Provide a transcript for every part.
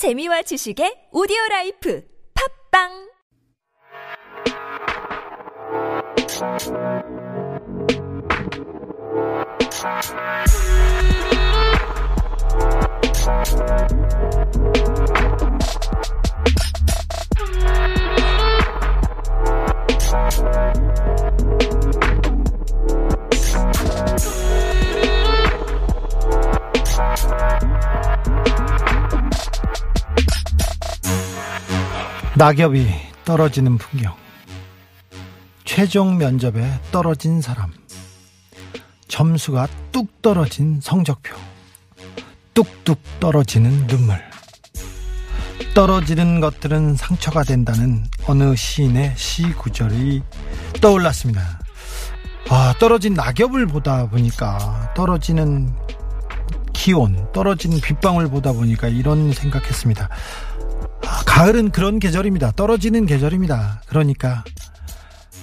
재미와 지식의 오디오 라이프 팝빵 낙엽이 떨어지는 풍경. 최종 면접에 떨어진 사람. 점수가 뚝 떨어진 성적표. 뚝뚝 떨어지는 눈물. 떨어지는 것들은 상처가 된다는 어느 시인의 시 구절이 떠올랐습니다. 아, 떨어진 낙엽을 보다 보니까 떨어지는 기온, 떨어진 빗방울 보다 보니까 이런 생각했습니다. 아, 가을은 그런 계절입니다. 떨어지는 계절입니다. 그러니까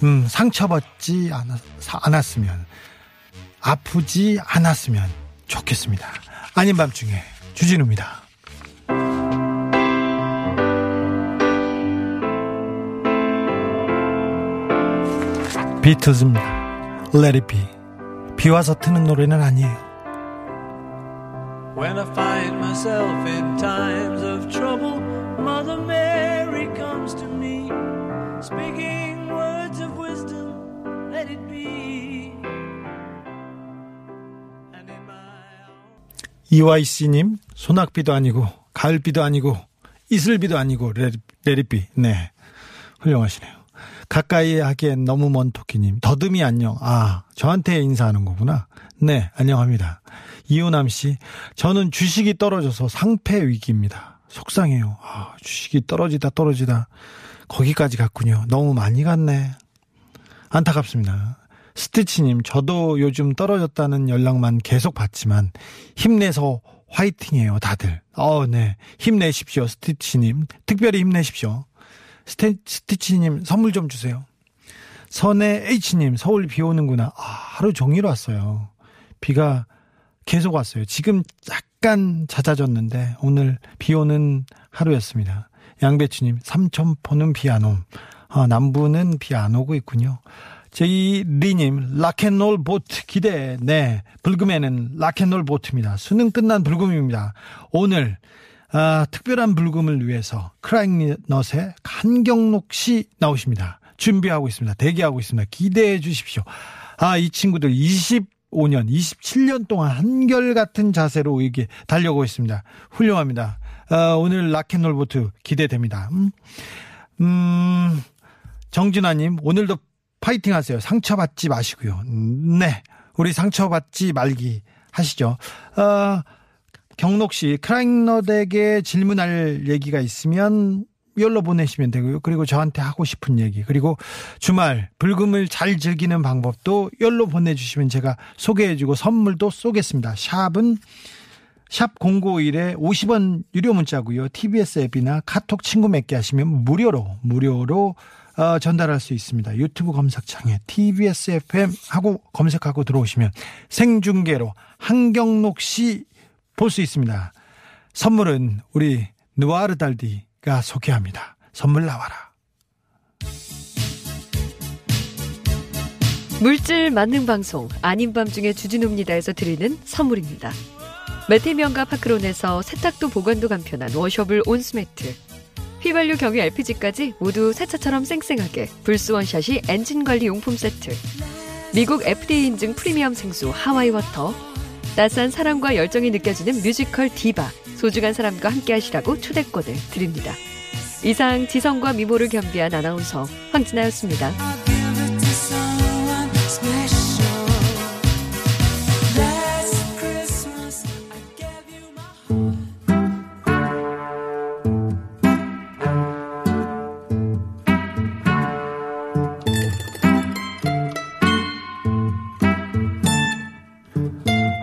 음, 상처받지 않았, 않았으면 아프지 않았으면 좋겠습니다. 아닌 밤중에 주진우입니다. 비틀즈입니다. Let it be. 비 와서 트는 노래는 아니에요. When I find myself in times of trouble, Mother Mary comes to me, speaking words of wisdom, let it be. 이와이씨님, 소낙비도 아니고, 가을비도 아니고, 이슬비도 아니고, 레리, 레리비. 네. 훌륭하시네요. 가까이 하기엔 너무 먼 토끼님. 더듬이 안녕. 아, 저한테 인사하는 거구나. 네, 안녕합니다. 이호남 씨, 저는 주식이 떨어져서 상패 위기입니다. 속상해요. 아, 주식이 떨어지다 떨어지다. 거기까지 갔군요. 너무 많이 갔네. 안타깝습니다. 스티치님, 저도 요즘 떨어졌다는 연락만 계속 받지만 힘내서 화이팅해요, 다들. 어, 네. 힘내십시오, 스티치님. 특별히 힘내십시오. 스티, 스티치님, 선물 좀 주세요. 선의 H님, 서울 비 오는구나. 아, 하루 종일 왔어요. 비가 계속 왔어요. 지금 약간 잦아졌는데, 오늘 비 오는 하루였습니다. 양배추님, 삼천포는 비 안 옴. 아, 남부는 비 안 오고 있군요. 제이리님, 락앤롤 보트 기대. 네. 불금에는 락앤롤 보트입니다. 수능 끝난 불금입니다. 오늘, 아, 특별한 불금을 위해서 크라잉넛의 한경록 씨 나오십니다. 준비하고 있습니다. 대기하고 있습니다. 기대해 주십시오. 아, 이 친구들 25년, 27년 동안 한결같은 자세로 이게 달려오고 있습니다. 훌륭합니다. 아, 오늘 락앤롤 보트 기대됩니다. 음, 음 정진아님, 오늘도 파이팅 하세요. 상처받지 마시고요. 음, 네. 우리 상처받지 말기 하시죠. 아, 경록 씨, 크라잉넛에게 질문할 얘기가 있으면 열로 보내시면 되고요. 그리고 저한테 하고 싶은 얘기, 그리고 주말 불금을 잘 즐기는 방법도 열로 보내주시면 제가 소개해주고 선물도 쏘겠습니다. 샵은 샵 051에 50원 유료 문자고요. TBS 앱이나 카톡 친구 맺게 하시면 무료로 무료로 어, 전달할 수 있습니다. 유튜브 검색창에 TBS FM 하고 검색하고 들어오시면 생중계로 한경록 씨 볼 수 있습니다. 선물은 우리 누아르 달디 가 소개합니다. 선물 나와라. 물질 만능 방송 아닌 밤중에 주진우입니다에서 드리는 선물입니다. 매트 명가 파크론에서 세탁도 보관도 간편한 washable 온수매트 휘발유 경유 LPG까지 모두 새 차처럼 쌩쌩하게 불스원샷 엔진 관리 용품 세트 미국 FDA 인증 프리미엄 생수 하와이 워터 따스한 사랑과 열정이 느껴지는 뮤지컬 디바 소중한 사람과 함께 하시라고 초대권을 드립니다. 이상 지성과 미모를 겸비한 아나운서 황진아였습니다.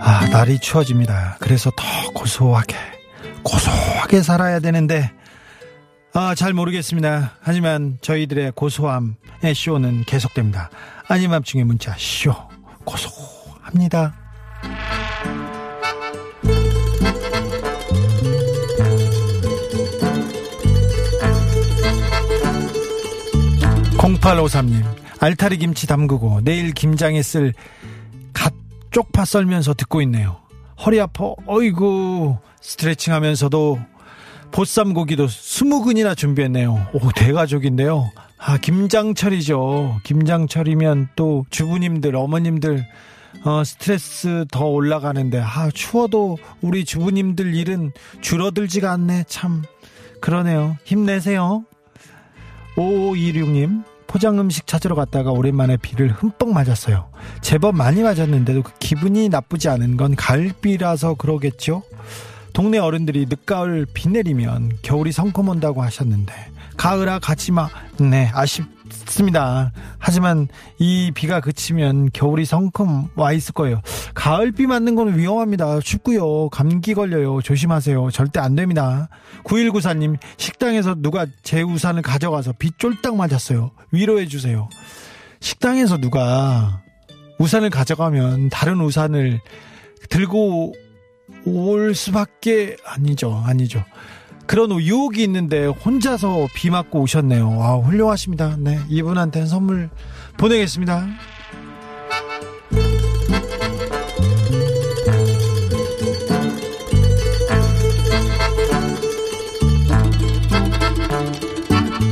아, 날이 추워집니다. 그래서 더 고소하게, 고소하게 살아야 되는데 아, 잘 모르겠습니다. 하지만 저희들의 고소함의 쇼는 계속됩니다. 아님함중의 문자 쇼 고소합니다. 0853님 알타리 김치 담그고 내일 김장에 쓸 갓 쪽파 썰면서 듣고 있네요. 허리 아파, 어이구, 스트레칭 하면서도 보쌈 고기도 20근이나 준비했네요. 오, 대가족인데요. 아, 김장철이죠. 김장철이면 또 주부님들, 어머님들, 어, 스트레스 더 올라가는데, 아, 추워도 우리 주부님들 일은 줄어들지가 않네. 참, 그러네요. 힘내세요. 5526님, 포장 음식 찾으러 갔다가 오랜만에 비를 흠뻑 맞았어요. 제법 많이 맞았는데도 그 기분이 나쁘지 않은 건 가을비라서 그러겠죠? 동네 어른들이 늦가을 비 내리면 겨울이 성큼 온다고 하셨는데, 가을아 가지 마. 네, 아쉽 습니다. 하지만 이 비가 그치면 겨울이 성큼 와 있을 거예요. 가을비 맞는 건 위험합니다. 춥고요. 감기 걸려요. 조심하세요. 절대 안 됩니다. 9194님, 식당에서 누가 제 우산을 가져가서 비 쫄딱 맞았어요. 위로해 주세요. 식당에서 누가 우산을 가져가면 다른 우산을 들고 올 수밖에 아니죠. 아니죠. 그런 유혹이 있는데 혼자서 비 맞고 오셨네요. 아, 훌륭하십니다. 네. 이분한테는 선물 보내겠습니다.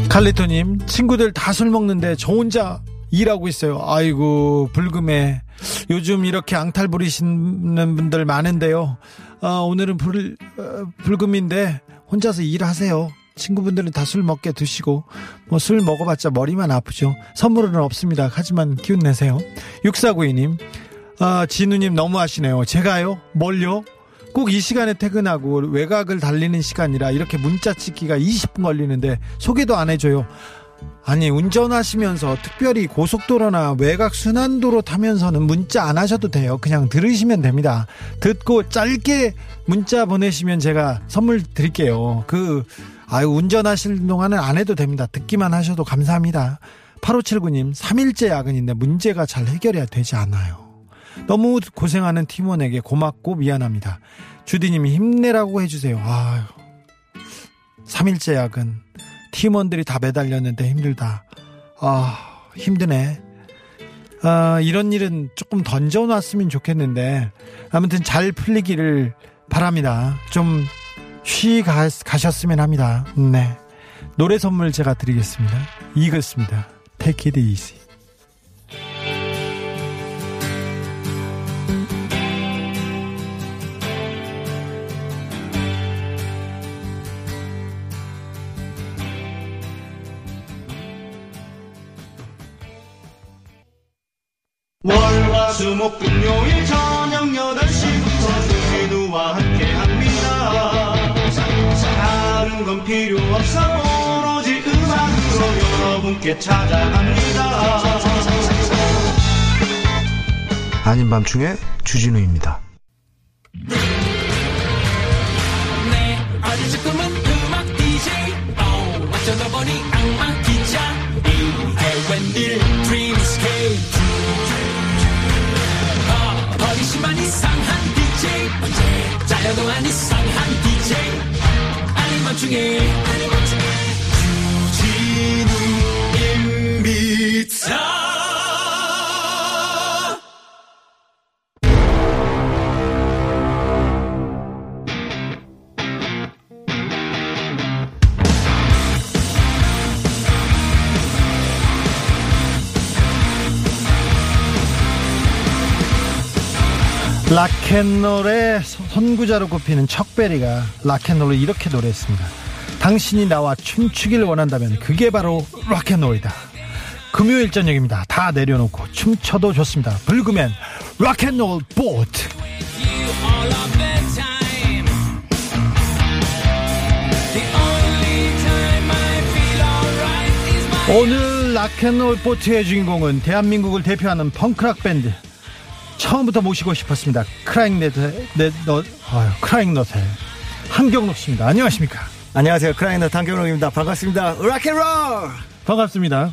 칼리토님, 친구들 다 술 먹는데 저 혼자 일하고 있어요. 아이고, 불금에. 요즘 이렇게 앙탈 부리시는 분들 많은데요. 아, 오늘은 불, 어, 불금인데 혼자서 일하세요. 친구분들은 다 술 먹게 드시고 뭐 술 먹어봤자 머리만 아프죠. 선물은 없습니다. 하지만 기운 내세요. 6492님, 아, 진우님 너무하시네요. 제가요? 뭘요? 꼭 이 시간에 퇴근하고 외곽을 달리는 시간이라 이렇게 문자 찍기가 20분 걸리는데 소개도 안 해줘요. 아니 운전하시면서 특별히 고속도로나 외곽 순환도로 타면서는 문자 안 하셔도 돼요. 그냥 들으시면 됩니다. 듣고 짧게 문자 보내시면 제가 선물 드릴게요. 그 아유 운전하실 동안은 안 해도 됩니다. 듣기만 하셔도 감사합니다. 8579님 3일째 야근인데 문제가 잘 해결이 되지 않아요. 너무 고생하는 팀원에게 고맙고 미안합니다. 주디님이 힘내라고 해주세요. 아유 3일째 야근 팀원들이 다 매달렸는데 힘들다. 아, 힘드네. 아, 이런 일은 조금 던져놨으면 좋겠는데, 아무튼 잘 풀리기를 바랍니다. 좀 쉬 가셨으면 합니다. 네. 노래 선물 제가 드리겠습니다. 이글스입니다. Take it easy. 목 금요일 저녁 8시부터 주진우와 함께 합니다. 다른 건 필요 없어 오로지 음악으로 여러분께 찾아갑니다. 아닌 밤중에 주진우입니다. 아주 조금은 음악 DJ 어, 어쩌다 보니 악마 기자. 이게 웬일 Dream Escape 언제 짜여도 안 이상한 DJ. 아닌 밤중에 락앤롤의 선구자로 꼽히는 척베리가 락앤롤을 이렇게 노래했습니다. 당신이 나와 춤추길 원한다면 그게 바로 락앤롤이다. 금요일 저녁입니다. 다 내려놓고 춤춰도 좋습니다. 불금엔 락앤롤 보트. 오늘 락앤롤 보트의 주인공은 대한민국을 대표하는 펑크락 밴드 처음부터 모시고 싶었습니다. 크라잉넷의 넷너 아유, 크라잉넛의 한경록 씨입니다. 안녕하십니까? 안녕하세요. 크라잉넛 한경록입니다. 반갑습니다. Rock and roll! 반갑습니다.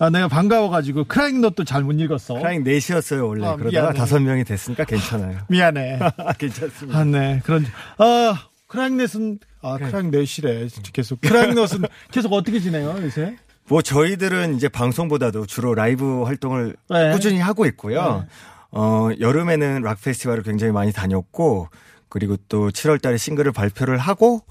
아, 내가 반가워가지고 크라잉넛도 잘 못 읽었어. 크라잉 넷이었어요, 원래. 아, 그러다가. 다섯 명이 됐으니까 괜찮아요. 미안해. 괜찮습니다. 아, 네. 그런, 아, 크라잉넷은, 아, 크라잉넷이래. 계속. 크라잉넛은 계속 어떻게 지내요, 요새? 뭐 저희들은 이제 방송보다도 주로 라이브 활동을 네. 꾸준히 하고 있고요. 네. 어, 여름에는 락 페스티벌을 굉장히 많이 다녔고 그리고 또 7월 달에 싱글을 발표를 하고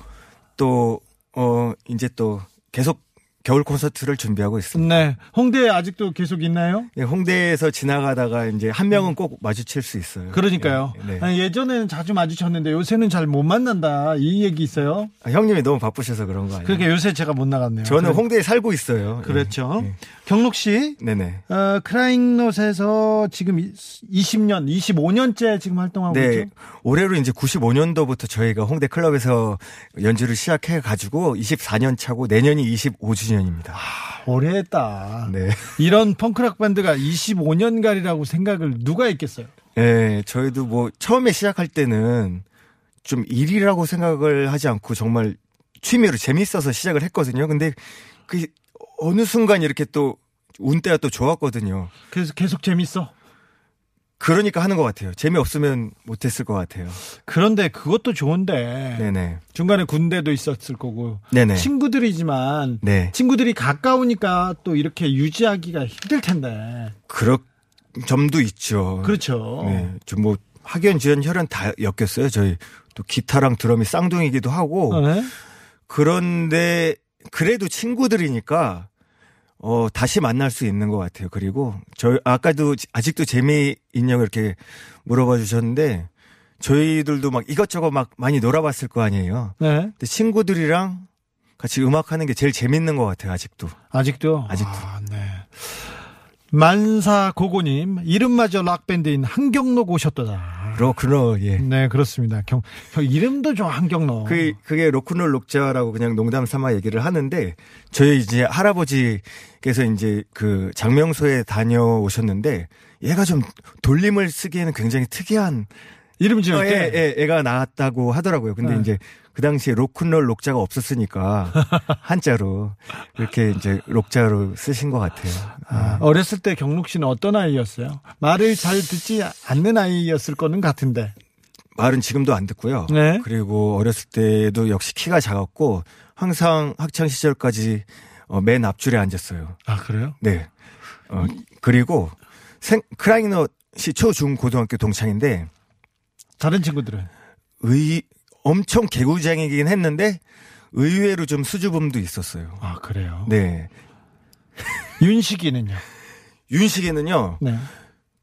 또 어, 이제 또 계속 겨울 콘서트를 준비하고 있습니다. 네. 홍대에 아직도 계속 있나요? 네, 홍대에서 지나가다가 이제 한 명은 꼭 마주칠 수 있어요. 그러니까요. 네, 네. 아니, 예전에는 자주 마주쳤는데 요새는 잘 못 만난다. 이 얘기 있어요. 아, 형님이 너무 바쁘셔서 그런 거 아니에요? 그러니까 요새 제가 못 나갔네요. 저는 그래- 홍대에 살고 있어요. 그렇죠. 예, 예. 경록 씨, 네네. 어, 크라잉넛에서 지금 20년, 25년째 지금 활동하고 네, 있죠. 올해로 이제 95년도부터 저희가 홍대 클럽에서 연주를 시작해 가지고 24년 차고 내년이 25주년입니다. 오래 했다. 네. 이런 펑크락 밴드가 25년간이라고 생각을 누가 했겠어요? 네, 저희도 뭐 처음에 시작할 때는 좀 일이라고 생각을 하지 않고 정말 취미로 재밌어서 시작을 했거든요. 근데 그 어느 순간 이렇게 또 운때가 또 좋았거든요. 그래서 계속 재밌어. 그러니까 하는 것 같아요. 재미없으면 못했을 것 같아요. 그런데 그것도 좋은데 네네. 중간에 군대도 있었을 거고 네네. 친구들이지만 네. 친구들이 가까우니까 또 이렇게 유지하기가 힘들 텐데. 그런 점도 있죠. 그렇죠. 네. 좀뭐 학연, 지연, 혈연 다 엮였어요. 저희 또 기타랑 드럼이 쌍둥이기도 하고. 어, 네? 그런데 그래도 친구들이니까 어 다시 만날 수 있는 것 같아요. 그리고 저 아까도 아직도 재미있냐고 이렇게 물어봐 주셨는데 저희들도 막 이것저것 막 많이 놀아봤을 거 아니에요. 네. 근데 친구들이랑 같이 음악하는 게 제일 재밌는 것 같아요. 아직도. 아직도. 아직도. 아, 네. 만사 고고님 이름마저 락 밴드인 한경록 오셨더라. 그렇구나. 예. 네 그렇습니다. 경, 경 이름도 좀 한경록. 그 그게 로큰롤 녹자라고 그냥 농담 삼아 얘기를 하는데 저희 이제 할아버지께서 이제 그 장명소에 다녀오셨는데 얘가 좀 돌림을 쓰기에는 굉장히 특이한 이름 지을 어, 때. 예, 예, 애가 나왔다고 하더라고요. 근데 네. 이제 그 당시에 로큰롤 녹자가 없었으니까 한자로 이렇게 이제 녹자로 쓰신 것 같아요. 아, 어렸을 때 경록 씨는 어떤 아이였어요? 말을 잘 듣지 않는 아이였을 거는 같은데. 말은 지금도 안 듣고요. 네. 그리고 어렸을 때도 역시 키가 작았고 항상 학창 시절까지 어, 맨 앞줄에 앉았어요. 아 그래요? 네. 어, 그리고 생, 크라잉넛이 초, 중, 고등학교 동창인데 다른 친구들은 의 엄청 개구쟁이긴 했는데 의외로 좀 수줍음도 있었어요. 아 그래요. 네. 윤식이는요. 윤식이는요. 네.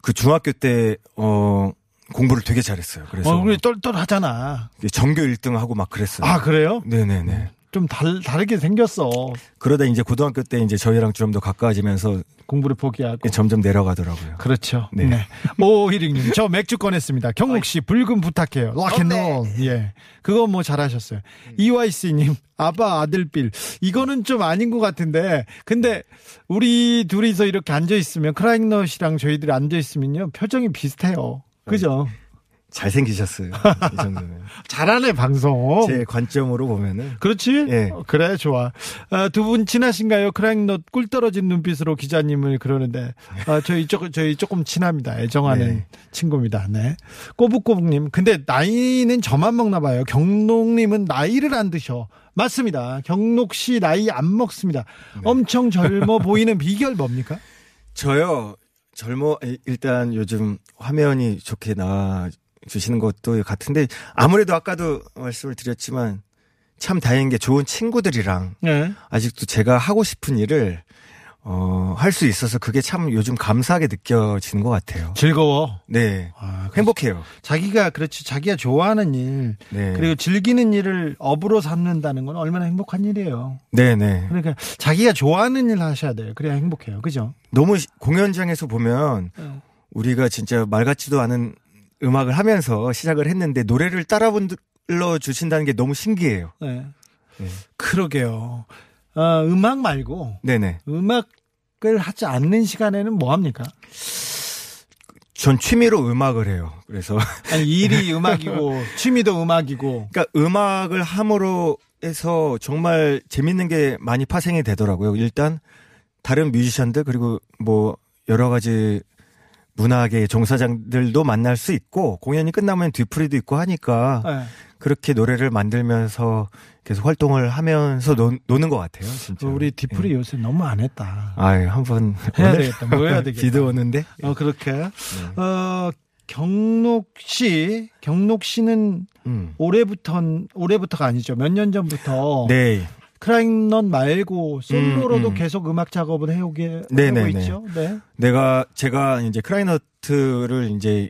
그 중학교 때 어, 공부를 되게 잘했어요. 그래서 어, 우리 똘똘하잖아. 전교 1등 하고 막 그랬어요. 아 그래요? 네네네. 좀 달, 다르게 생겼어. 그러다 이제 고등학교 때 이제 저희랑 좀 더 가까워지면서 공부를 포기하고. 점점 내려가더라고요. 그렇죠. 네. 네. 오히링님, 저 맥주 꺼냈습니다. 경록 씨, 붉은 부탁해요. 락앤롤. 예. 그거 뭐 잘하셨어요. 이와이씨님, 아빠 아들빌. 이거는 좀 아닌 것 같은데. 근데 우리 둘이서 이렇게 앉아 있으면, 크라잉넛이랑 저희들이 앉아 있으면요. 표정이 비슷해요. 그죠? 잘생기셨어요. 이 정도면. 잘하네, 방송. 제 관점으로 보면은. 그렇지? 예. 어, 그래, 좋아. 아, 두분 친하신가요? 크라잉넛 꿀 떨어진 눈빛으로 기자님을 그러는데, 아, 저희 조, 저희 조금 친합니다. 애정하는 네. 친구입니다. 네. 꼬북꼬북님. 근데 나이는 저만 먹나 봐요. 경록님은 나이를 안 드셔. 맞습니다. 경록 씨 나이 안 먹습니다. 네. 엄청 젊어 보이는 비결 뭡니까? 저요, 젊어, 일단 요즘 화면이 좋게 나와 주시는 것도 같은데, 아무래도 아까도 말씀을 드렸지만, 참 다행인 게 좋은 친구들이랑 네. 아직도 제가 하고 싶은 일을, 어, 할 수 있어서 그게 참 요즘 감사하게 느껴지는 것 같아요. 즐거워. 네. 아, 그- 행복해요. 자기가 그렇지 자기가 좋아하는 일 네. 그리고 즐기는 일을 업으로 삼는다는 건 얼마나 행복한 일이에요. 네네. 그러니까 자기가 좋아하는 일 하셔야 돼요. 그래야 행복해요. 그죠? 너무 시- 공연장에서 보면 네. 우리가 진짜 말 같지도 않은 음악을 하면서 시작을 했는데 노래를 따라 불러 주신다는 게 너무 신기해요. 네. 네. 그러게요. 어, 음악 말고 네네. 음악을 하지 않는 시간에는 뭐 합니까? 전 취미로 음악을 해요. 그래서 아니, 일이 음악이고 취미도 음악이고 그러니까 음악을 함으로 해서 정말 재밌는 게 많이 파생이 되더라고요. 일단 다른 뮤지션들 그리고 뭐 여러 가지 문화계 종사자들도 만날 수 있고 공연이 끝나면 뒤풀이도 있고 하니까 네. 그렇게 노래를 만들면서 계속 활동을 하면서 노, 노는 것 같아요. 진짜. 우리 뒤풀이 요새 너무 안 했다. 아, 한번 해야 되겠다. 뭐 해야 되겠다. 비도 오는데. 어, 그렇게. 네. 어, 경록 씨, 경록 씨는 음. 올해부터, 올해부터가 아니죠. 몇 년 전부터. 네. 크라잉넛 말고 솔로로도 음, 음. 계속 음악 작업을 해오고 네, 하고 네, 있죠. 네. 내가 제가 이제 크라잉넛을 이제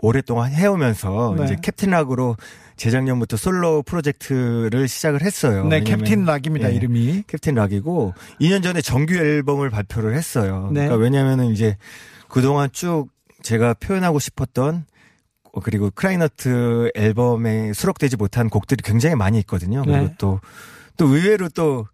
오랫동안 해오면서 네. 이제 캡틴 락으로 재작년부터 솔로 프로젝트를 시작을 했어요. 네, 캡틴 락입니다, 네, 이름이. 캡틴 락이고 2년 전에 정규 앨범을 발표를 했어요. 네. 그러니까 왜냐면은 이제 그동안 쭉 제가 표현하고 싶었던 어, 그리고 크라잉넛 앨범에 수록되지 못한 곡들이 굉장히 많이 있거든요. 그리고 네. 또, 또 의외로 또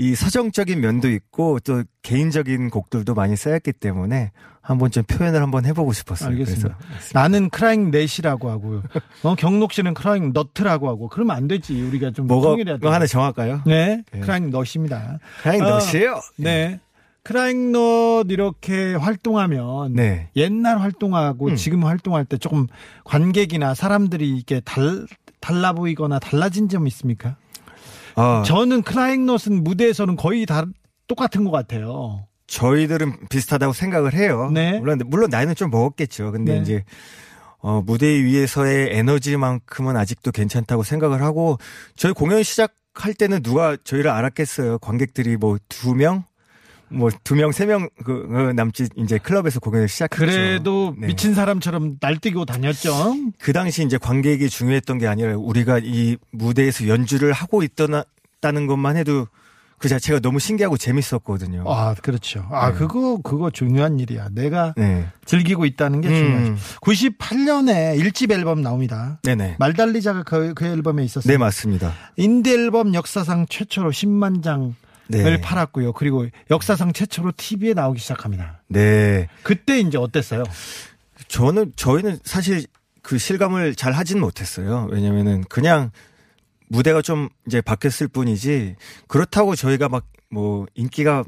이 서정적인 면도 있고 또 개인적인 곡들도 많이 쌓였기 때문에 한번 좀 표현을 한번 해보고 싶었어요. 알겠습니다. 그래서 나는 크라잉 넷이라고 하고요. 어, 경록 씨는 크라잉 너트라고 하고. 그러면 안 되지. 우리가 좀 뭐가. 뭐 하나 정할까요? 네, 네. 크라잉 넛입니다. 크라잉 아, 넛이에요? 네. 크라잉 넛 이렇게 활동하면 네. 옛날 활동하고 음. 지금 활동할 때 조금 관객이나 사람들이 이게 달 달라 보이거나 달라진 점이 있습니까? 아, 저는 크라잉 넛은 무대에서는 거의 다 똑같은 것 같아요. 저희들은 비슷하다고 생각을 해요. 네. 물론 물론 나이는 좀 먹었겠죠. 근데 네. 이제 어 무대 위에서의 에너지만큼은 아직도 괜찮다고 생각을 하고 저희 공연 시작 할 때는 누가 저희를 알았겠어요. 관객들이 뭐 두 명, 뭐 두 명, 세명 그, 그 남짓 이제 클럽에서 공연을 시작했죠. 그래도 네. 미친 사람처럼 날뛰고 다녔죠. 그 당시 이제 관객이 중요했던 게 아니라 우리가 이 무대에서 연주를 하고 있다는 것만 해도 그 자체가 너무 신기하고 재밌었거든요. 아, 그렇죠. 아, 네. 그거 그거 중요한 일이야. 내가 네. 즐기고 있다는 게 중요하죠. 음. 98년에 1집 앨범 나옵니다. 네네. 말달리자가 그, 그 앨범에 있었어요. 네, 맞습니다. 인디 앨범 역사상 최초로 10만 장을 네. 팔았고요. 그리고 역사상 최초로 TV에 나오기 시작합니다. 네. 그때 이제 어땠어요? 저는 저희는 사실 그 실감을 잘 하진 못했어요. 왜냐면은 그냥 무대가 좀 이제 바뀌었을 뿐이지 그렇다고 저희가 막 뭐 인기가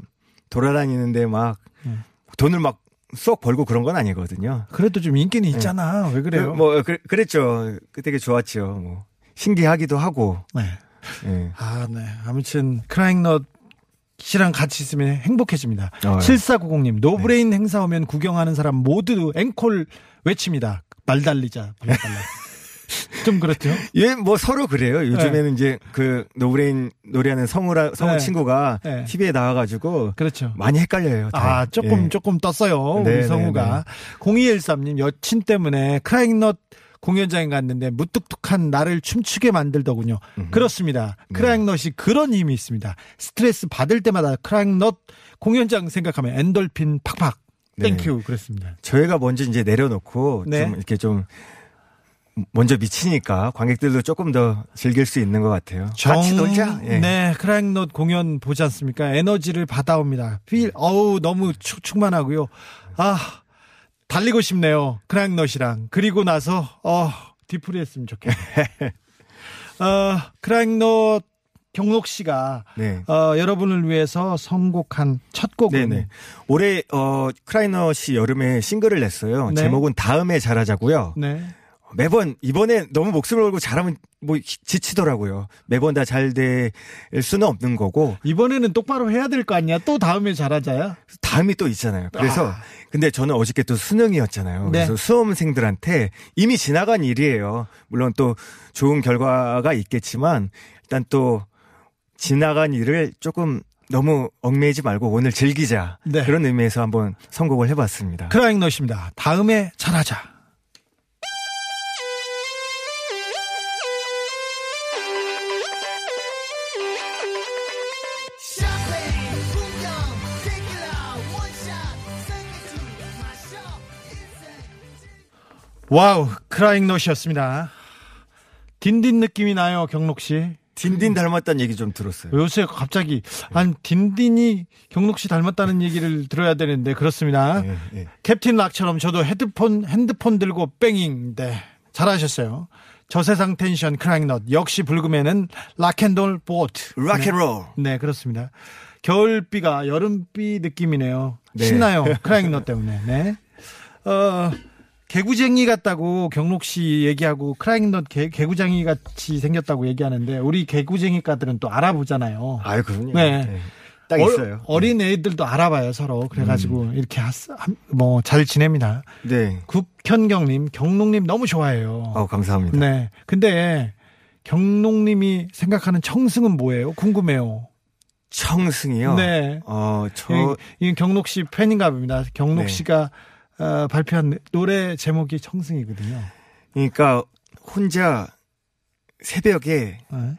돌아다니는데 막 음. 돈을 막쏙 벌고 그런 건 아니거든요. 그래도 좀 인기는 있잖아. 왜 그래요? 그, 뭐 그, 그랬죠. 그 되게 좋았죠. 뭐 신기하기도 하고. 네. 예. 아, 네. 아무튼 크라잉넛 씨랑 같이 있으면 행복해집니다. 어, 네. 7490님, 노브레인 행사 오면 구경하는 사람 모두 앵콜 외칩니다. 말 달리자. 불러달라. 좀 그렇죠? 예, 뭐 서로 그래요. 요즘에는 이제 그 노브레인 노래하는 성우라 성우 네. 친구가 네. TV에 나와가지고 그렇죠. 많이 헷갈려요. 다. 아, 조금, 예. 조금 떴어요. 네, 우리 네, 성우가. 0213님, 여친 때문에 크라잉넛 공연장에 갔는데 무뚝뚝한 나를 춤추게 만들더군요. 그렇습니다. 네. 크라잉넛이 그런 힘이 있습니다. 스트레스 받을 때마다 크라잉넛 공연장 생각하면 엔돌핀 팍팍. 네. Thank you. 그랬습니다. 저희가 먼저 이제 내려놓고 네. 좀 이렇게 좀 먼저 미치니까 관객들도 조금 더 즐길 수 있는 것 같아요. 같이 놀자. 예. 네, 크라잉넛 공연 보지 않습니까? 에너지를 받아옵니다. Feel, 어우, 너무 축, 충만하고요. 아, 달리고 싶네요. 크라잉넛이랑. 그리고 나서, 어, 뒤풀이 했으면 좋겠네요. 어, 크라잉넛 경록 씨가, 네. 어, 여러분을 위해서 선곡한 첫 곡은. 네네. 올해 어 크라이너시 여름에 싱글을 냈어요. 네. 제목은 다음에 잘하자고요. 네. 매번 이번에 너무 목숨을 걸고 잘하면 뭐 지치더라고요. 매번 다 잘 될 수는 없는 거고 이번에는 똑바로 해야 될 거 아니야? 또 다음에 잘하자야? 다음이 또 있잖아요. 그래서 아. 근데 저는 어저께 또 수능이었잖아요. 네. 그래서 수험생들한테 이미 지나간 일이에요. 물론 또 좋은 결과가 있겠지만 일단 또 지나간 일을 조금 너무 얽매이지 말고 오늘 즐기자 네. 그런 의미에서 한번 선곡을 해봤습니다. 크라잉넛입니다. 다음에 잘하자. Wow, 크라잉 넛이었습니다. 딘딘 느낌이 나요, 경록 씨. 딘딘 닮았다는 얘기 좀 들었어요. 요새 갑자기 한 딘딘이 경록 씨 닮았다는 얘기를 들어야 되는데 그렇습니다. 예, 예. 캡틴 락처럼 저도 헤드폰 핸드폰 들고 뺑잉. 네. 잘하셨어요. 저세상 텐션 크라잉넛 역시 불금에는 락앤롤 보트. 락앤롤. 네. 네, 그렇습니다. 겨울비가 여름비 느낌이네요. 네. 신나요. 크라잉넛 때문에. 네. 어 개구쟁이 같다고 경록 씨 얘기하고 크라잉넛 개, 개구쟁이 같이 생겼다고 얘기하는데 우리 개구쟁이과들은 또 알아보잖아요. 아유, 그럼요. 네. 딱 있어요. 어, 린 애들도 알아봐요 서로. 그래가지고 이렇게 뭐 잘 지냅니다. 네. 국현경님, 경록님 너무 좋아해요. 어, 감사합니다. 네. 근데 경록님이 생각하는 청승은 뭐예요? 궁금해요. 청승이요? 네. 어, 저, 이, 이 경록 씨 팬인가 봅니다. 경록 네. 씨가 어, 발표한 노래 제목이 청승이거든요. 그러니까 혼자 새벽에 네.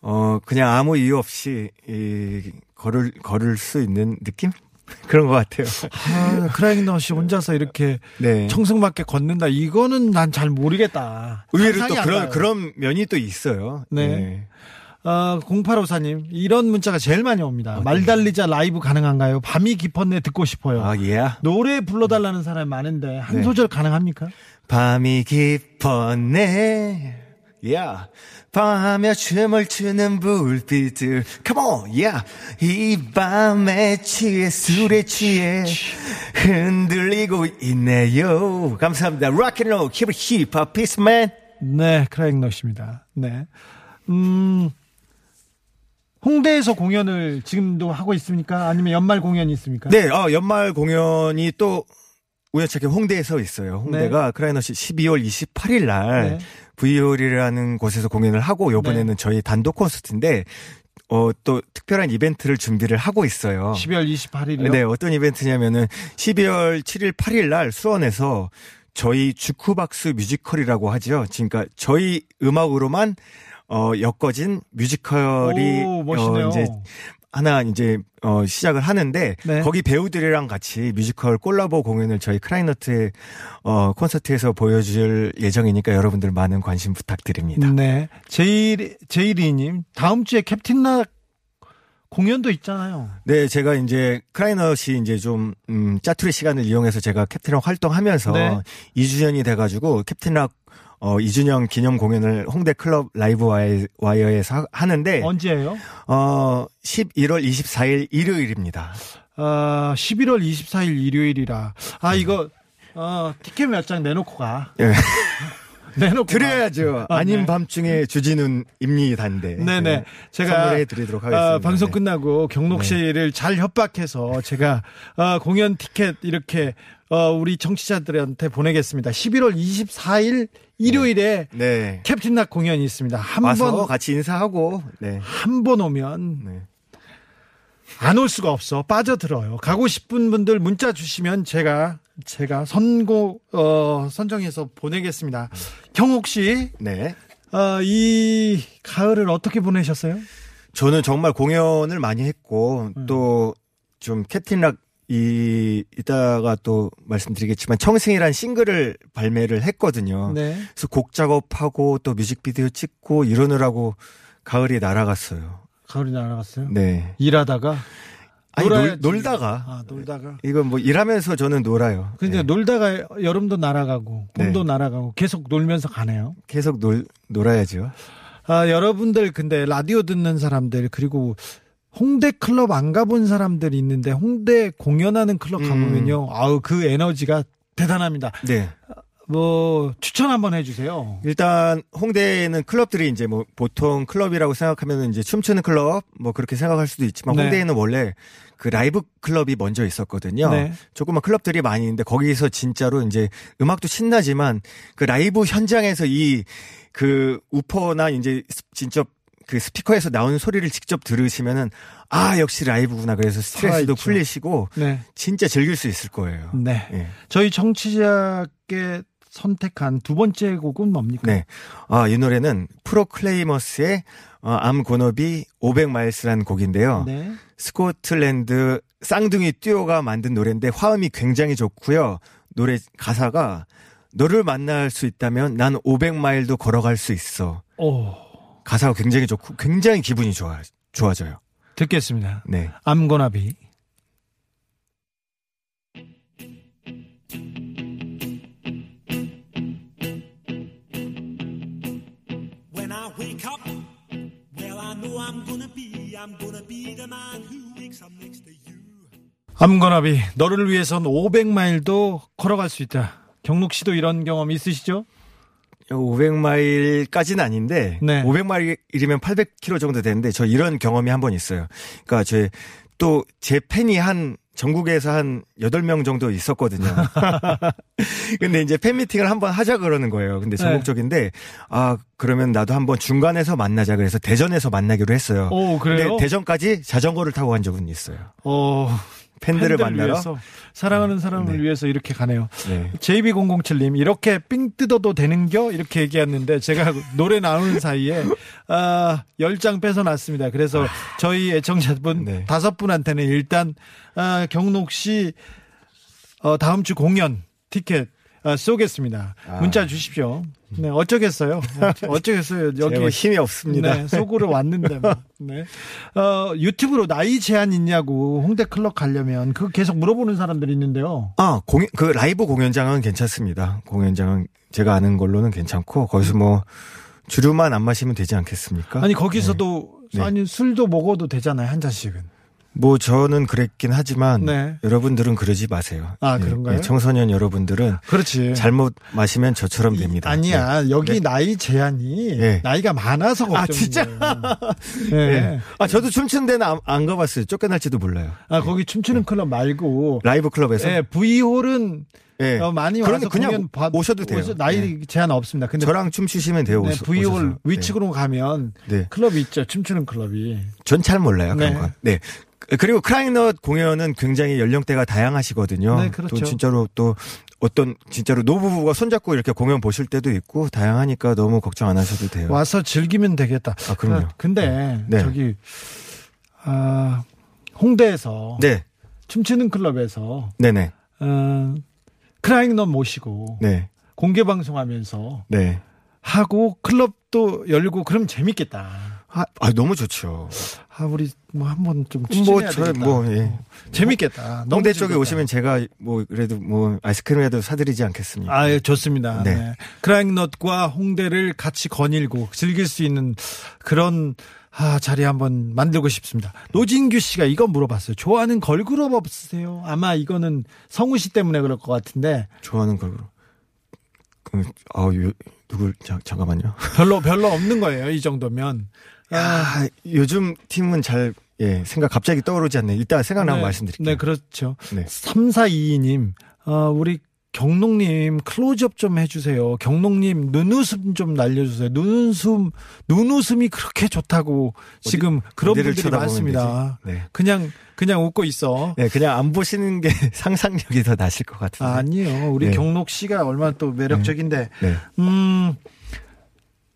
어 그냥 아무 이유 없이 이 걸을 걸을 수 있는 느낌 그런 것 같아요. 아, 크라잉넛 씨 혼자서 이렇게 네. 청승밖에 걷는다. 이거는 난 잘 모르겠다. 의외로 또안 그런 가요. 그런 면이 또 있어요. 네. 어, 0854님, 이런 문자가 제일 많이 옵니다. 말 달리자 라이브 가능한가요? 밤이 깊었네 듣고 싶어요. 아 예. 노래 불러달라는 사람이 많은데 한 네. 소절 가능합니까? 밤이 깊었네. 야, 밤에 춤을 추는 불빛들. Come on, yeah. 이 밤에 취해 술에 취해 흔들리고 있네요. 감사합니다. 락앤롤, 힙 힙합 피스맨. 네, 크라잉넛입니다. 네. 음, 홍대에서 공연을 지금도 하고 있습니까? 아니면 연말 공연이 있습니까? 네, 어, 연말 공연이 또 우연찮게 홍대에서 있어요. 홍대가 네. 크라잉넛이 12월 28일 날 네. V홀이라는 곳에서 공연을 하고 요번에는 저희 단독 콘서트인데 어, 또 특별한 이벤트를 준비를 하고 있어요. 12월 28일이요? 네, 어떤 이벤트냐면은 12월 7일, 8일 날 수원에서 저희 주크박스 뮤지컬이라고 하죠. 그러니까 저희 음악으로만 어 엮어진 뮤지컬이 오, 멋있네요. 어, 이제 하나 이제 어 시작을 하는데 네. 거기 배우들이랑 같이 뮤지컬 콜라보 공연을 저희 크라잉넛의 어 콘서트에서 보여줄 예정이니까 여러분들 많은 관심 부탁드립니다. 네. 제일, 제일이님, 다음 주에 캡틴 락 공연도 있잖아요. 네, 제가 이제 크라잉넛이 이제 좀 음, 짜투리 시간을 이용해서 제가 캡틴락 활동하면서 네. 2주년이 돼가지고 캡틴락 어 2주년 기념 공연을 홍대 클럽 라이브 와이- 와이어에서 하- 하는데 언제예요? 어 11월 24일 일요일입니다. 어, 11월 24일 일요일이라. 아, 이거, 어, 티켓 몇 장 내놓고 가. 예. 내놓고. 가. 드려야죠. 아, 아닌 네. 밤중에 주진훈 임리단데. 네네. 제가 선물해 드리도록 하겠습니다. 어, 방송 네. 끝나고 경록 씨를 잘 협박해서 제가 어, 공연 티켓 이렇게 어, 우리 청취자들한테 보내겠습니다. 11월 24일 일요일에 네. 캡틴 락 공연이 있습니다. 와서 한 번, 같이 인사하고 네. 한번 오면 네. 안올 수가 없어. 빠져들어요. 가고 싶은 분들 문자 주시면 제가, 제가 선고, 어, 선정해서 보내겠습니다. 경옥 씨, 네. 어, 이 가을을 어떻게 보내셨어요? 저는 정말 공연을 많이 했고 음. 또좀 캡틴락 이 이따가 또 말씀드리겠지만 청승이란 싱글을 발매를 했거든요. 네. 그래서 곡 작업하고 또 뮤직비디오 찍고 이러느라고 가을이 날아갔어요. 가을이 날아갔어요? 네. 일하다가? 아니 놀. 놀다가 아, 놀다가. 이건 뭐 일하면서 저는 놀아요. 근데 네. 놀다가 여름도 날아가고, 봄도 네. 날아가고, 계속 놀면서 가네요. 계속 놀 놀아야죠. 아, 여러분들 근데 라디오 듣는 사람들, 그리고 홍대 클럽 안 가본 사람들이 있는데, 홍대 공연하는 클럽 음. 가보면요. 아우, 그 에너지가 대단합니다. 네. 뭐, 추천 한번 해주세요. 일단 홍대에는 클럽들이 이제 뭐 보통 클럽이라고 생각하면 이제 춤추는 클럽 뭐 그렇게 생각할 수도 있지만 네. 홍대에는 원래 그 라이브 클럽이 먼저 있었거든요. 네. 조그만 클럽들이 많이 있는데 거기서 진짜로 이제 음악도 신나지만 그 라이브 현장에서 이 그 우퍼나 이제 스- 진짜 그 스피커에서 나오는 소리를 직접 들으시면은 아 역시 라이브구나 그래서 스트레스도. 풀리시고 네. 진짜 즐길 수 있을 거예요. 네. 예. 저희 청취자께 선택한 두 번째 곡은 뭡니까? 네. 아, 이 노래는 프로클레이머스의 어, I'm Gonna Be 500 Miles라는 곡인데요. 네. 스코틀랜드 쌍둥이 듀오가 만든 노래인데 화음이 굉장히 좋고요. 노래 가사가 너를 만날 수 있다면 난 500마일도 걸어갈 수 있어. 오, 가사가 굉장히 좋고 굉장히 기분이 좋아 좋아져요. 듣겠습니다. 네. 암고나 암고나비. 너를 위해선 500마일도 걸어갈 수 있다. 경록 씨도 이런 경험 있으시죠? 500마일까지는 아닌데 네. 500마일이면 800km 정도 되는데 저 이런 경험이 한 번 있어요. 그러니까 제 또 제 팬이 한 전국에서 한 8명 정도 있었거든요. 근데 이제 팬 미팅을 한번 하자 그러는 거예요. 근데 전국적인데 아 그러면 나도 한번 중간에서 만나자 그래서 대전에서 만나기로 했어요. 오, 그래요? 근데 대전까지 자전거를 타고 간 적은 있어요. 어, 팬들을 팬들을 만나러 위해서, 사랑하는 사람을 네. 위해서 이렇게 가네요. 네. JB007님, 이렇게 삥 뜯어도 되는겨? 이렇게 얘기했는데, 제가 노래 나오는 사이에, 아, 10장 뺏어놨습니다. 그래서 저희 애청자분 네. 다섯 분한테는 일단, 아, 경록 씨, 어, 다음 주 공연 티켓, 아, 쏘겠습니다. 문자 주십시오. 네, 어쩌겠어요. 어쩌겠어요. 제가 뭐 여기 힘이 없습니다. 네, 속으로 왔는데. 뭐. 네. 어, 유튜브로 나이 제한 있냐고 홍대 클럽 가려면 그거 계속 물어보는 사람들이 있는데요. 아, 공연, 그 라이브 공연장은 괜찮습니다. 공연장은 제가 아는 걸로는 괜찮고, 거기서 뭐, 주류만 안 마시면 되지 않겠습니까? 아니 거기서도 네. 아니 술도 먹어도 되잖아요 한 잔씩은. 뭐, 저는 그랬긴 하지만, 네. 여러분들은 그러지 마세요. 아, 예, 그런가요? 예, 청소년 여러분들은 그렇지. 잘못 마시면 저처럼 됩니다. 아니야 여기 네. 나이 제한이 네. 나이가 많아서 걱정인 아, 진짜? 예. 네. 예. 아, 저도 춤추는 데는 안, 안 가봤어요. 쫓겨날지도 몰라요. 아 거기 춤추는 클럽 말고 라이브 클럽에서. 예, V홀은 예. 어, 많이 와서 그냥 봐- 오셔도 돼요. 오셔- 나이 예. 제한 없습니다. 근데 저랑 춤추시면 돼요. 네, V홀 오셔서. 위측으로 가면 네. 클럽이 있죠. 춤추는 클럽이. 전 잘 몰라요. 그런 네. 건. 네. 그리고 크라잉넛 공연은 굉장히 연령대가 다양하시거든요. 네, 그렇죠. 또 진짜로 또 어떤 진짜로 노부부가 손잡고 이렇게 공연 보실 때도 있고 다양하니까 너무 걱정 안 하셔도 돼요. 와서 즐기면 되겠다. 아, 그럼요. 아, 근데 네. 저기 아, 홍대에서 네. 춤추는 클럽에서 네네. 어, 크라잉넛 모시고 네. 공개 방송하면서 네. 하고 클럽도 열고 그럼 재밌겠다. 아, 아, 너무 좋죠. 아 우리 뭐 한번 좀 뭐, 추진해야 저, 되겠다. 뭐, 예. 재밌겠다. 너무 홍대 쪽에. 오시면 제가 뭐, 그래도 뭐, 아이스크림이라도 사드리지 않겠습니까? 아, 예, 좋습니다. 네. 네. 크라잉넛과 홍대를 같이 거닐고 즐길 수 있는 그런 아, 자리 한번 만들고 싶습니다. 노진규 씨가 이거 물어봤어요. 좋아하는 걸그룹 없으세요? 아마 이거는 성우 씨 때문에 그럴 것 같은데 좋아하는 걸. 그, 아, 요, 누굴, 자, 잠깐만요. 별로 별로 없는 거예요. 이 정도면. 아, 요즘 팀은 잘, 예, 생각 갑자기 떠오르지 않네. 이따 생각나면 네, 말씀드릴게요. 네, 그렇죠. 네. 3422님, 어, 우리 경록님 클로즈업 좀 해주세요. 경록님 눈웃음 좀 날려주세요. 눈웃음, 눈웃음이 그렇게 좋다고 지금 그런 분들이 많습니다. 네. 그냥, 그냥 웃고 있어. 네, 그냥 안 보시는 게 상상력이 더 나실 것 같은데. 아 니요. 우리 네. 경록 씨가 얼마나 또 매력적인데. 네. 음,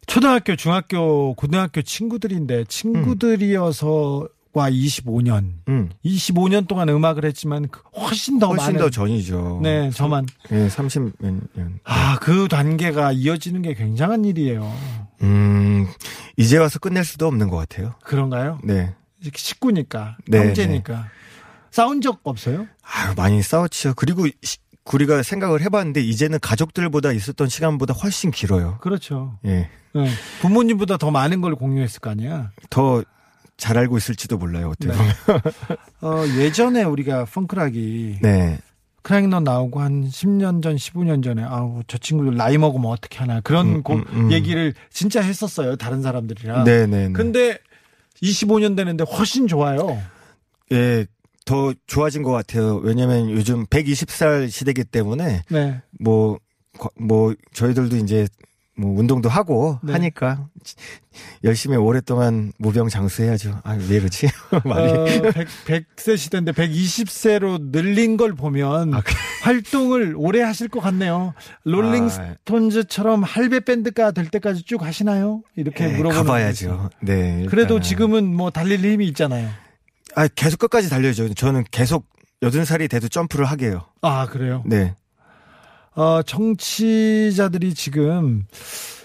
초등학교, 중학교, 고등학교 친구들인데 친구들이어서 와 25년. 음. 25년 동안 음악을 했지만 그 훨씬 더 훨씬 많은 더 전이죠. 네, 저만. 예, 30몇 년. 아, 그 단계가 이어지는 게 굉장한 일이에요. 음, 이제 와서 끝낼 수도 없는 것 같아요. 그런가요? 네. 식구니까, 네, 형제니까. 싸운 적 없어요? 아유, 많이 싸웠죠. 그리고 시- 우리가 생각을 해봤는데 이제는 가족들보다 있었던 시간보다 훨씬 길어요. 그렇죠. 예. 네. 부모님보다 더 많은 걸 공유했을 거 아니야. 더 잘 알고 있을지도 몰라요. 어떻게 네. 어, 예전에 우리가 펑크락이 네. 크라잉넛 나오고 한 10년 전, 15년 전에 아우 저 친구들 나이 먹으면 어떻게 하나 그런 음, 고- 음, 음. 얘기를 진짜 했었어요. 다른 사람들이랑. 네네. 네. 근데 25년 되는데 훨씬 좋아요. 예, 더 좋아진 것 같아요. 왜냐면 요즘 120살 시대기 때문에 네. 뭐, 거- 뭐, 저희들도 이제 뭐 운동도 하고 네. 하니까 열심히 오랫동안 무병 장수해야죠. 아, 왜 그러지? 말이. 어, 100, 세 시대인데 120세로 늘린 걸 보면 아, 그- 활동을 오래 하실 것 같네요. 롤링스톤즈처럼 할배 밴드가 될 때까지 쭉 하시나요? 이렇게 예, 물어보는 가봐야죠. 네. 그래도 일단은. 지금은 뭐 달릴 힘이 있잖아요. 아, 계속 끝까지 달려야죠. 저는 계속 여든 살이 돼도 점프를 하게 해요. 아 그래요? 네. 어, 청취자들이 지금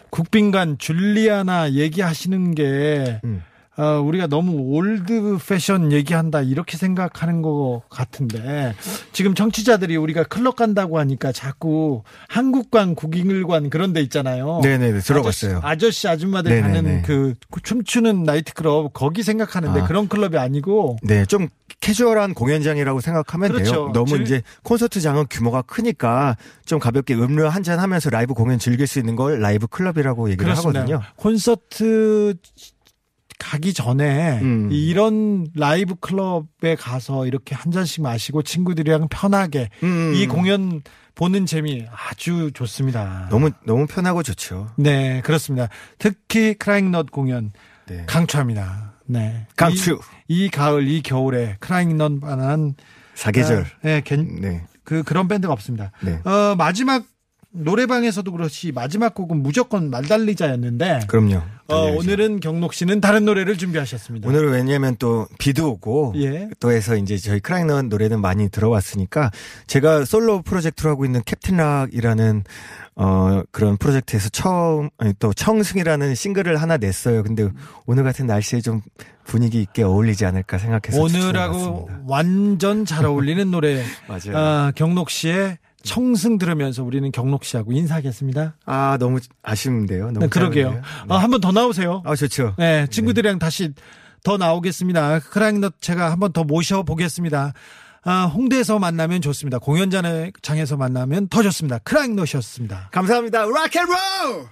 국빈관 줄리아나 얘기하시는 게 음. 어, 우리가 너무 old fashion 얘기한다 이렇게 생각하는 것 같은데 지금 청취자들이 우리가 클럽 간다고 하니까 자꾸 한국관 국일관 그런 데 있잖아요. 네네네. 들어봤어요. 아저씨, 아저씨 아줌마들 네네네. 가는 그 춤추는 나이트클럽 거기 생각하는데 아. 그런 클럽이 아니고 네. 좀 캐주얼한 공연장이라고 생각하면 그렇죠. 돼요. 너무 즐- 이제 콘서트장은 규모가 크니까 좀 가볍게 음료 한 잔 하면서 라이브 공연 즐길 수 있는 걸 라이브 클럽이라고 얘기를 그렇습니다. 하거든요. 콘서트 가기 전에 음. 이런 라이브 클럽에 가서 이렇게 한 잔씩 마시고 친구들이랑 편하게 음. 이 공연 보는 재미 아주 좋습니다. 너무 너무 편하고 좋죠. 네, 그렇습니다. 특히 크라잉넛 공연 네. 강추합니다. 네. 강추. 이, 이 가을 이 겨울에 크라잉넛만한 사계절. 아, 네, 괜- 네. 그 그런 밴드가 없습니다. 네. 어, 마지막 노래방에서도 그렇지 마지막 곡은 무조건 말달리자였는데 그럼요. 어. 오늘은 경록 씨는 다른 노래를 준비하셨습니다. 오늘은 왜냐면 또 비도 오고 예. 또 해서 이제 저희 크라잉넛 노래는 많이 들어왔으니까 제가 솔로 프로젝트로 하고 있는 캡틴락이라는 어 그런 프로젝트에서 처음 아니, 또 청승이라는 싱글을 하나 냈어요. 근데 오늘 같은 날씨에 좀 분위기 있게 어울리지 않을까 생각해서 오늘하고. 완전 잘 어울리는 노래 맞아요. 아, 경록 씨의 청승 들으면서 우리는 경록 씨하고 인사하겠습니다. 아 너무 아쉬운데요. 너무 네, 그러게요. 짧은데요? 어, 한번 더 나오세요. 아 좋죠. 네, 친구들이랑 다시 더 나오겠습니다. 크라잉넛 제가 한 번 더 모셔보겠습니다. 아, 홍대에서 만나면 좋습니다. 공연장에서 만나면 더 좋습니다. 크라잉넛이었습니다. 감사합니다. 락앤롤.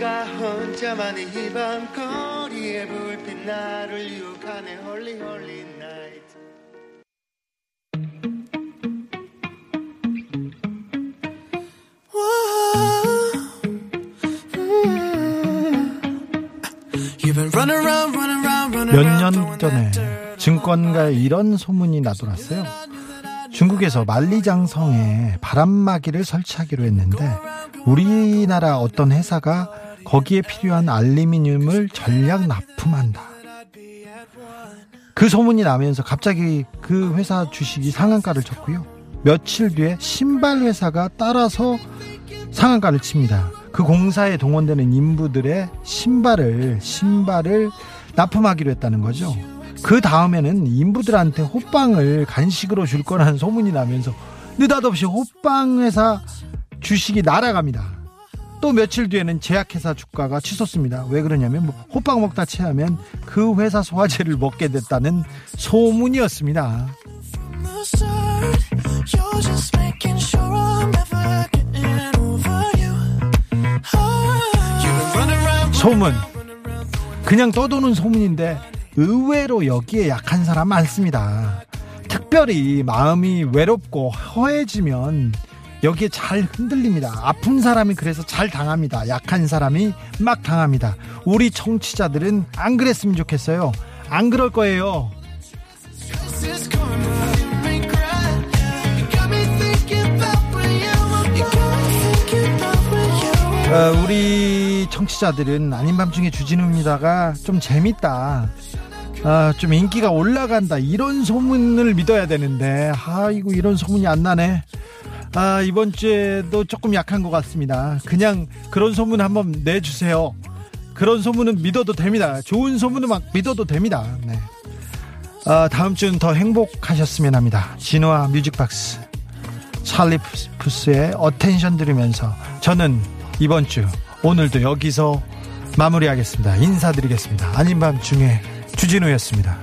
네가 혼자만 이 밤 거리에 불빛 나를 유혹하네. Holy holy night. 몇년 전에 증권가에 이런 소문이 나돌았어요. 중국에서 만리장성에 바람막이를 설치하기로 했는데 우리나라 어떤 회사가 거기에 필요한 알루미늄을 전략 납품한다. 그 소문이 나면서 갑자기 그 회사 주식이 상한가를 쳤고요. 며칠 뒤에 신발 회사가 따라서 상한가를 칩니다. 그 공사에 동원되는 인부들의 신발을 신발을 납품하기로 했다는 거죠. 그 다음에는 인부들한테 호빵을 간식으로 줄 거라는 소문이 나면서 느닷없이 호빵 회사 주식이 날아갑니다. 또 며칠 뒤에는 제약회사 주가가 치솟습니다. 왜 그러냐면 뭐 호빵 먹다 체하면 그 회사 소화제를 먹게 됐다는 소문이었습니다. 소문 그냥 떠도는 소문인데 의외로 여기에 약한 사람 많습니다. 특별히 마음이 외롭고 허해지면 여기에 잘 흔들립니다. 아픈 사람이 그래서 잘 당합니다. 약한 사람이 막 당합니다. 우리 청취자들은 안 그랬으면 좋겠어요. 안 그럴 거예요. 어, 우리 청취자들은 아닌 밤중에 주진우입니다가 좀 재밌다. 아, 좀 인기가 올라간다. 이런 소문을 믿어야 되는데, 아이고, 이런 소문이 안 나네. 아, 이번 주에도 조금 약한 것 같습니다. 그냥 그런 소문 한번 내주세요. 그런 소문은 믿어도 됩니다. 좋은 소문은 막 믿어도 됩니다. 네. 아, 다음 주는 더 행복하셨으면 합니다. 진화와 뮤직박스. 찰리 푸스의 Attention 들으면서 저는 이번 주 오늘도 여기서 마무리하겠습니다. 인사드리겠습니다. 아닌 밤 중에 주진우였습니다.